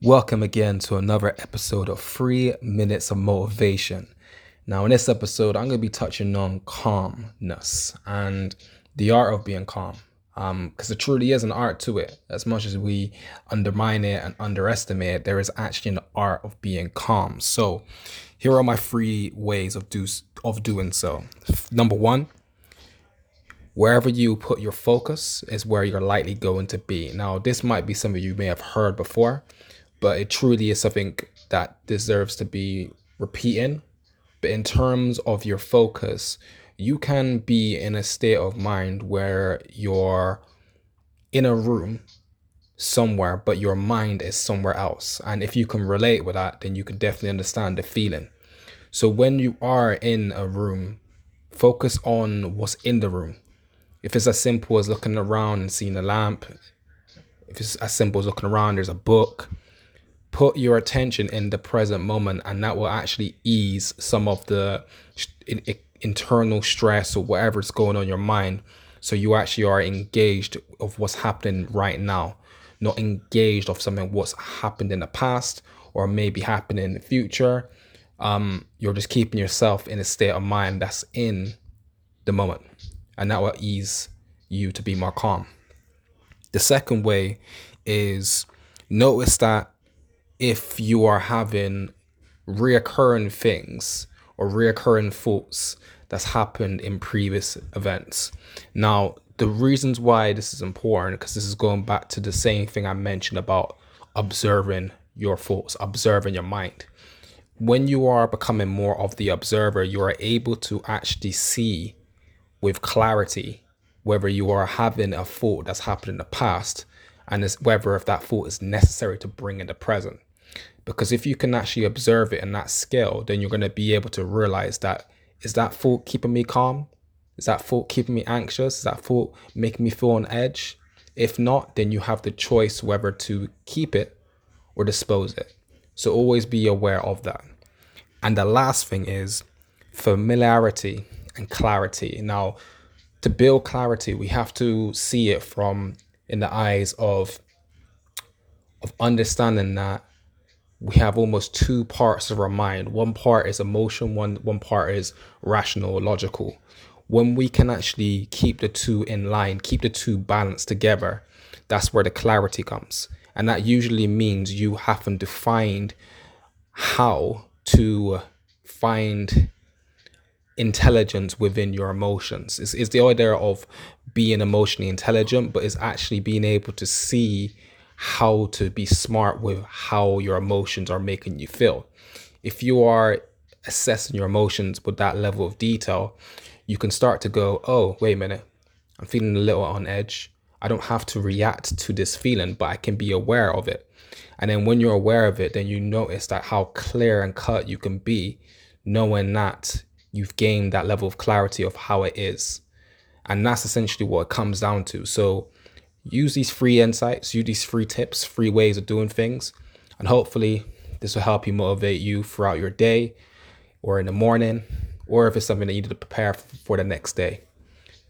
Welcome again to another episode of Three Minutes of Motivation. Now, in this episode, I'm going to be touching on calmness and the art of being calm. Because um, there truly is an art to it. As much as we undermine it and underestimate it, there is actually an art of being calm. So, here are my three ways of do of doing so. Number one, wherever you put your focus is where you're likely going to be. Now, this might be something you may have heard before, but it truly is something that deserves to be repeating. But in terms of your focus, you can be in a state of mind where you're in a room somewhere, but your mind is somewhere else. And if you can relate with that, then you can definitely understand the feeling. So when you are in a room, focus on what's in the room. If it's as simple as looking around and seeing a lamp, if it's as simple as looking around, there's a book, put your attention in the present moment and that will actually ease some of the internal stress or whatever's going on in your mind. So you actually are engaged of what's happening right now not engaged of something what's happened in the past or maybe happening in the future. Um, you're just keeping yourself in a state of mind that's in the moment and that will ease you to be more calm. The second way is notice that if you are having reoccurring things or reoccurring thoughts that's happened in previous events. Now, the reasons why this is important, because this is going back to the same thing I mentioned about observing your thoughts, observing your mind. When you are becoming more of the observer, you are able to actually see with clarity whether you are having a thought that's happened in the past and whether if that thought is necessary to bring in the present. Because if you can actually observe it in that scale, then you're going to be able to realize that is that thought keeping me calm? Is that thought keeping me anxious? Is that thought making me feel on edge? If not, then you have the choice whether to keep it or dispose it. So always be aware of that. And the last thing is familiarity and clarity. Now, to build clarity, we have to see it from in the eyes of of understanding that we have almost two parts of our mind. One part is emotion, one one part is rational, logical. When we can actually keep the two in line, keep the two balanced together, that's where the clarity comes. And that usually means you haven't defined how to find intelligence within your emotions. It's, it's the idea of being emotionally intelligent, but it's actually being able to see how to be smart with how your emotions are making you feel. If you are assessing your emotions with that level of detail, you can start to go, oh, wait a minute, I'm feeling a little on edge. I don't have to react to this feeling, but I can be aware of it. And then when you're aware of it, then you notice that how clear and cut you can be, knowing that you've gained that level of clarity of how it is. And that's essentially what it comes down to. So use these free insights, use these free tips, free ways of doing things, and hopefully this will help you motivate you throughout your day or in the morning, or if it's something that you need to prepare for the next day.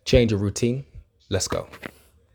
Change your routine. Let's go.